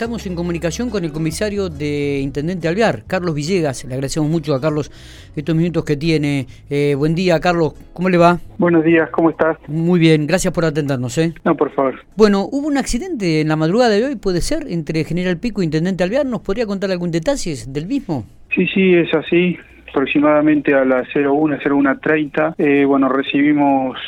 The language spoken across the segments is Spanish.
Estamos en comunicación con el comisario de Intendente Alvear, Carlos Villegas. Le agradecemos mucho a Carlos estos minutos que tiene. Eh, buen día, Carlos. ¿Cómo le va? Buenos días, ¿cómo estás? Muy bien, gracias por atendernos. ¿eh? No, por favor. Bueno, hubo un accidente en la madrugada de hoy, puede ser, entre General Pico e Intendente Alvear. ¿Nos podría contar algún detalle del mismo? Sí, sí, es así. Aproximadamente a las 01, 01.30, eh, bueno, recibimos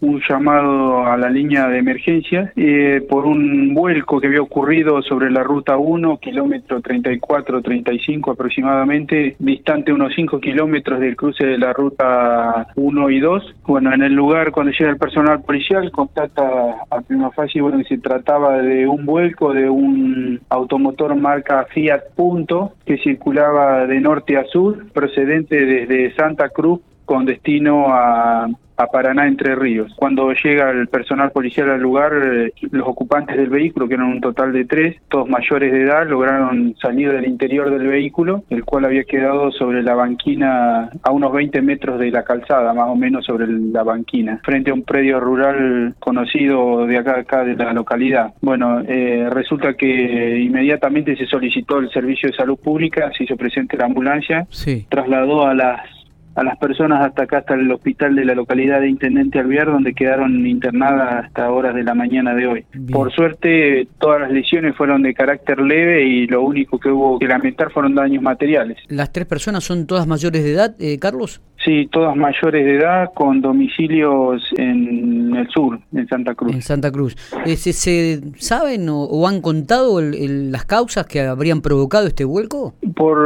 un llamado a la línea de emergencia eh, por un vuelco que había ocurrido sobre la ruta 1, kilómetro 34-35 aproximadamente, distante unos 5 kilómetros del cruce de la ruta 1 y 2. Bueno, en el lugar, cuando llega el personal policial, contacta a prima facie bueno, que se trataba de un vuelco de un automotor marca Fiat Punto que circulaba de norte a sur, procedente desde Santa Cruz con destino a a Paraná Entre Ríos. Cuando llega el personal policial al lugar, eh, los ocupantes del vehículo, que eran un total de tres, todos mayores de edad, lograron salir del interior del vehículo, el cual había quedado sobre la banquina a unos 20 metros de la calzada, más o menos sobre la banquina, frente a un predio rural conocido de acá, acá de la localidad. Bueno, eh, resulta que inmediatamente se solicitó el servicio de salud pública, se hizo presente la ambulancia, Sí. trasladó a las a las personas hasta acá, hasta el hospital de la localidad de Intendente Alvear, donde quedaron internadas hasta horas de la mañana de hoy. Bien. Por suerte, todas las lesiones fueron de carácter leve y lo único que hubo que lamentar fueron daños materiales. ¿Las tres personas son todas mayores de edad, eh, Carlos? Sí, todas mayores de edad con domicilios en el sur, en Santa Cruz. En Santa Cruz. Eh, ¿Se, se saben o, o han contado el- el- las causas que habrían provocado este vuelco? Por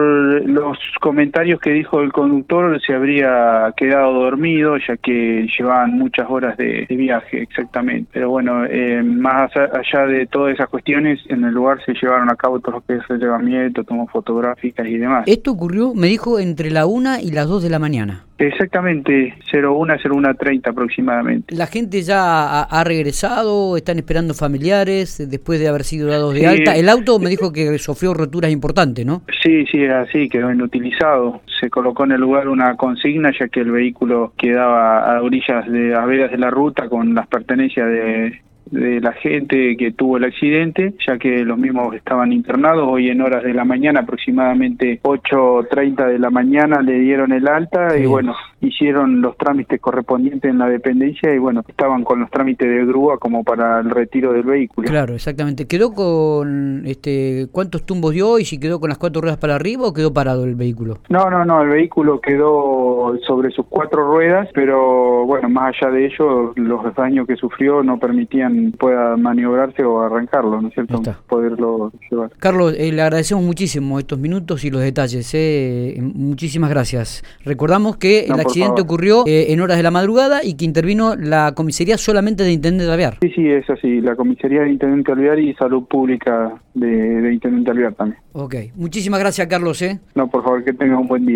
los comentarios que dijo el conductor, se habría quedado dormido, ya que llevaban muchas horas de, de viaje, exactamente. Pero bueno, eh, más allá de todas esas cuestiones, en el lugar se llevaron a cabo todo lo que es relevamiento, tomas fotográficas y demás. Esto ocurrió, me dijo, entre la 1 y las 2 de la mañana. Exactamente, 01, 0130 aproximadamente. ¿La gente ya ha, regresado? ¿Están esperando familiares después de haber sido dados de Sí. alta? El auto me dijo que sufrió roturas importantes, ¿no? Sí, sí, es así, quedó inutilizado. Se colocó en el lugar una consigna ya que el vehículo quedaba a orillas de a veras de la ruta con las pertenencias de, de la gente que tuvo el accidente, ya que los mismos estaban internados. Hoy en horas de la mañana, aproximadamente 8.30 de la mañana, le dieron el alta y bueno, hicieron los trámites correspondientes en la dependencia y bueno, estaban con los trámites de grúa como para el retiro del vehículo. Claro, exactamente. ¿Quedó con este cuántos tumbos dio y si quedó con las cuatro ruedas para arriba o quedó parado el vehículo? No, no, no, el vehículo quedó sobre sus cuatro ruedas, pero bueno, más allá de ello, los daños que sufrió no permitían pueda maniobrarse o arrancarlo, ¿no es cierto? Está. Poderlo llevar. Carlos, eh, le agradecemos muchísimo estos minutos y los detalles. eh. Muchísimas gracias. Recordamos que No, el accidente ocurrió eh, en horas de la madrugada y que intervino la comisaría solamente de Intendente Alvear. Sí, sí, es así, la Comisaría de Intendente Alvear y Salud Pública de, de Intendente Alvear también. Ok. Muchísimas gracias, Carlos. ¿eh? No, por favor, que tenga un buen día.